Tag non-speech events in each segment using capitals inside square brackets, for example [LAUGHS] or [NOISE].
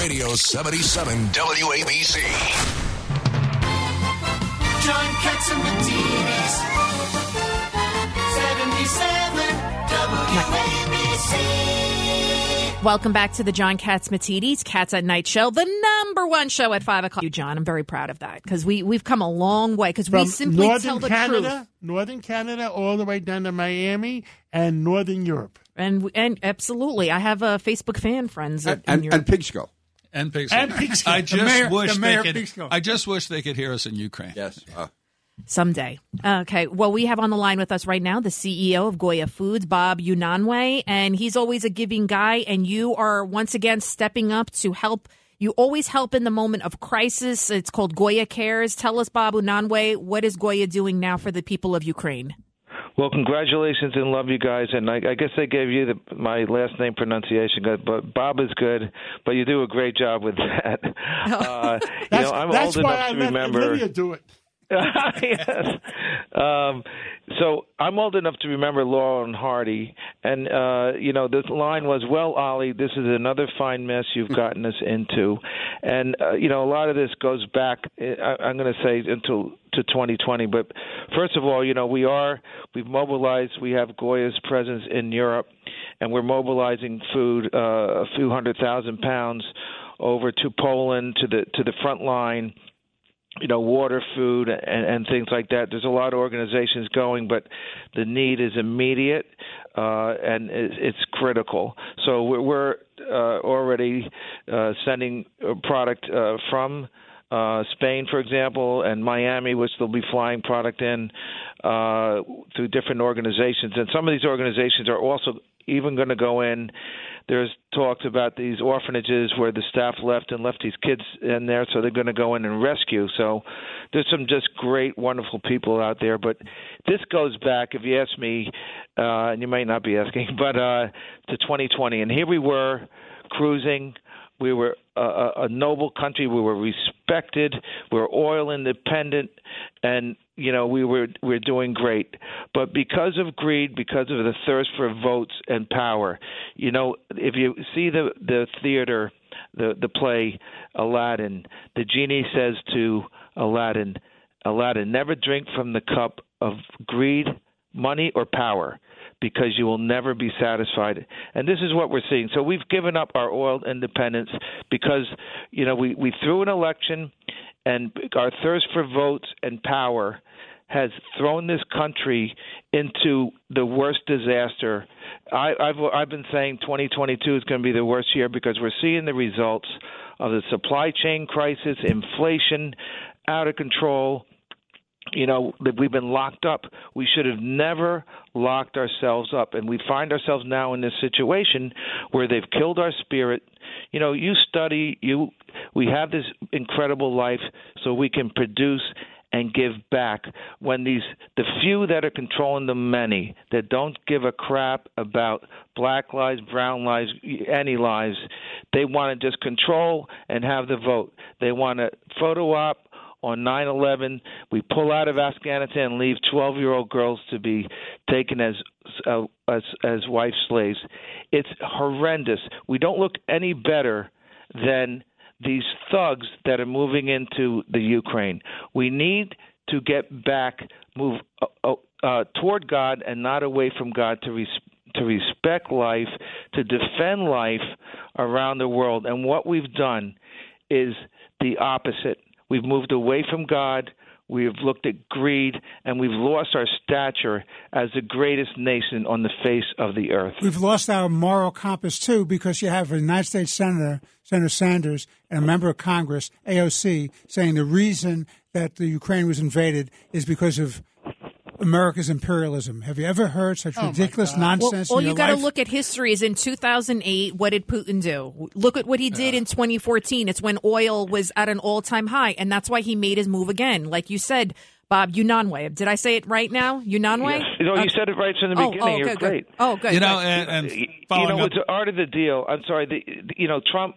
Talk Radio 77 WABC. John Catsimatidis. 77 WABC. Welcome back to the John Catsimatidis Cats at Night show, the number one show at five o'clock. You, John, I'm very proud of that because we we've come a long way because we From simply northern tell the Canada, truth. northern Canada, all the way down to Miami and northern Europe. And and absolutely, I have uh, Facebook fan friends and, in and, Europe. and Pigsco. And Pigsco. And Pigsco. I The just mayor- wish the they could. Pigsco. I just wish they could hear us in Ukraine. Yes. Uh, Someday. Okay. Well, we have on the line with us right now the CEO of Goya Foods, Bob Unanue, and he's always a giving guy. And you are once again stepping up to help. You always help in the moment of crisis. It's called Goya Cares. Tell us, Bob Unanue, what is Goya doing now for the people of Ukraine? Well, congratulations and love you guys. And I, I guess they gave you the, my last name pronunciation good, but Bob is good. But you do a great job with that. [LAUGHS] Uh, you That's, know, I'm that's old why enough I to let remember. Olivia do it. [LAUGHS] yes. Um, so I'm old enough to remember Laurel and Hardy, and uh, you know the line was, "Well, Ollie, this is another fine mess you've gotten us into," and uh, you know a lot of this goes back. I, I'm going to say until to 2020, but first of all, you know we are we've mobilized. We have Goya's presence in Europe, and we're mobilizing food, uh, a few hundred thousand pounds, over to Poland to the to the front line you know, water, food, and, and things like that. There's a lot of organizations going, but the need is immediate uh, and it's, critical. So we're, uh, already uh, sending a product uh, from. Uh, Spain, for example, and Miami, which they'll be flying product in uh, through different organizations. And some of these organizations are also even going to go in. There's talks about these orphanages where the staff left and left these kids in there, so they're going to go in and rescue. So there's some just great, wonderful people out there. But this goes back, if you ask me, uh, and you might not be asking, [LAUGHS] but uh, to 2020. And here we were cruising. We were a, a noble country. We were respected. We were oil independent, and you know we were we are doing great. But because of greed, because of the thirst for votes and power, you know, if you see the the theater, the the play Aladdin, the genie says to Aladdin, Aladdin, never drink from the cup of greed, money, or power because you will never be satisfied. And this is what we're seeing. So we've given up our oil independence because, you know, we, we threw an election and our thirst for votes and power has thrown this country into the worst disaster. I, I've I've been saying 2022 is going to be the worst year because we're seeing the results of the supply chain crisis, inflation out of control, you know that we've been locked up. We should have never locked ourselves up. And we find ourselves now in this situation where they've killed our spirit. You know you study you we have this incredible life so we can produce and give back when these the few that are controlling the many that don't give a crap about black lives brown lives any lives they want to just control and have the vote. They want to photo op on 9/11, we pull out of Afghanistan and leave 12-year-old girls to be taken as uh, as as wife slaves. It's horrendous. We don't look any better than these thugs that are moving into the Ukraine. We need to get back, move uh, uh, toward God and not away from God to to respect life, to defend life around the world. And what we've done is the opposite. We've moved away from God. We've looked at greed, and we've lost our stature as the greatest nation on the face of the earth. We've lost our moral compass too because you have a United States Senator, Senator Sanders, and a member of Congress, AOC, saying the reason that the Ukraine was invaded is because of America's imperialism. Have you ever heard such Oh, ridiculous God. Well, nonsense all in you got to look at history is in 2008, what did Putin do? Look at what he did in 2014. It's when oil was at an all time high, and that's why he made his move again. Like you said, Bob, Unanue. Did I say it right now? Unanue? Yes. You know, you said it right from the Oh, beginning. oh, You're good, great. Good. Oh, good. You know, good. and, and you know, up, it's the art of the deal. I'm sorry, the, you know, Trump,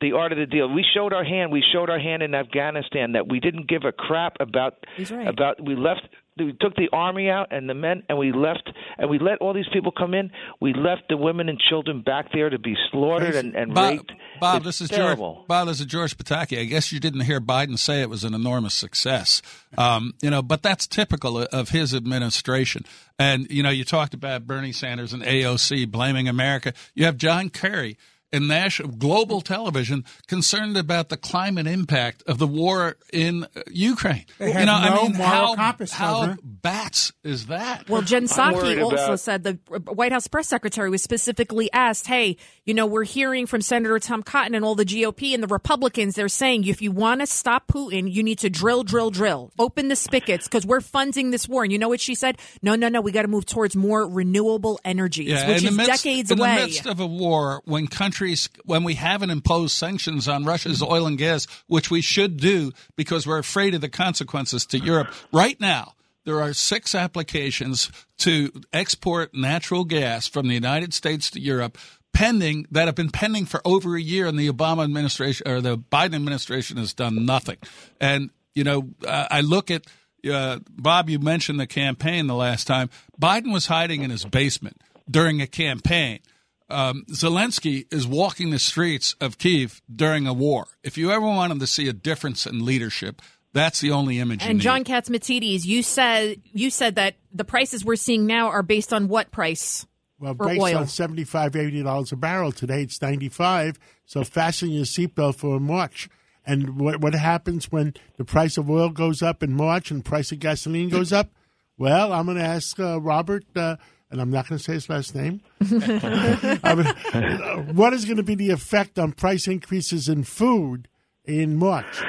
the art of the deal. We showed our hand. We showed our hand in Afghanistan that we didn't give a crap about. He's right. About we left. We took the army out and the men, and we left, and we let all these people come in. We left the women and children back there to be slaughtered and, and Bob, raped. Bob It's this is terrible. George. Bob, this is George Pataki. I guess you didn't hear Biden say it was an enormous success. Um, you know, but that's typical of his administration. And you know, you talked about Bernie Sanders and AOC blaming America. You have John Kerry in national global television concerned about the climate impact of the war in uh, Ukraine. They you have know, no I mean, moral how, compass, how Governor. bats is that? Well, Jen I'm Psaki also about- said the White House press secretary was specifically asked, "Hey, you know, we're hearing from Senator Tom Cotton and all the GOP and the Republicans. They're saying if you want to stop Putin, you need to drill, drill, drill, open the spigots because we're funding this war." And you know what she said? No, no, no. We got to move towards more renewable energies, which is the midst, decades in away. the midst of a war, when countries, when we haven't imposed sanctions on Russia's oil and gas, which we should do because we're afraid of the consequences to Europe, right now there are six applications to export natural gas from the United States to Europe. Pending that have been pending for over a year, and the Obama administration or the Biden administration has done nothing. And you know, I look at uh, Bob. You mentioned the campaign the last time. Biden was hiding in his basement during a campaign. Um, Zelensky is walking the streets of Kiev during a war. If you ever wanted to see a difference in leadership, that's the only image. you and need. John Catsimatidis, you said you said that the prices we're seeing now are based on what price? Well, for based oil. on 75 $80 a barrel. Today it's 95 So fasten your seatbelt for March. And what, what happens when the price of oil goes up in March and price of gasoline goes up? Well, I'm going to ask uh, Robert, uh, and I'm not going to say his last name. [LAUGHS] I mean, uh, what is going to be the effect on price increases in food in March?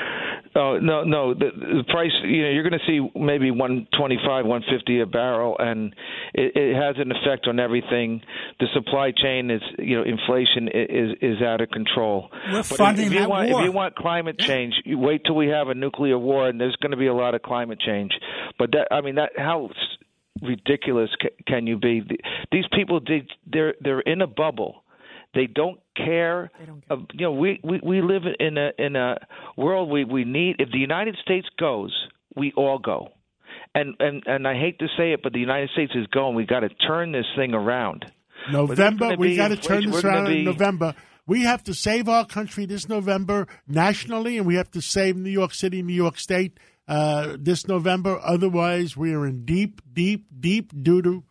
Oh no, no. The, the price, you know, you're going to see maybe 125, 150 a barrel, and it, it has an effect on everything. The supply chain is, you know, inflation is is out of control. We're But funding if, if you that want, war. If you want climate change, you wait till we have a nuclear war, and there's going to be a lot of climate change. But that, I mean, that how s- ridiculous ca- can you be? These people, they, they're they're in a bubble. They don't care. Uh, you know, we, we we live in a in a world we we need. If the United States goes, we all go. And and and I hate to say it, but the United States is going. We got to turn this thing around. November. We got to turn this We're gonna around in November. We have to save our country this November nationally, and we have to save New York City, New York State uh, this November. Otherwise, we are in deep, deep, deep doo doo.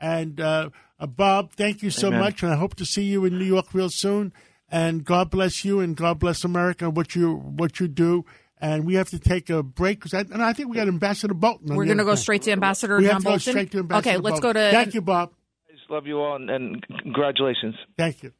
And uh, uh, Bob, thank you so Amen. much, and I hope to see you in New York real soon. And God bless you, and God bless America, and what you what you do. And we have to take a break, 'cause I, and I think we got Ambassador Bolton. on We're going to go straight to Ambassador We John have to go straight to Ambassador okay, let's Bolton. go to Thank you, Bob. I just love you all, and, and congratulations. Thank you.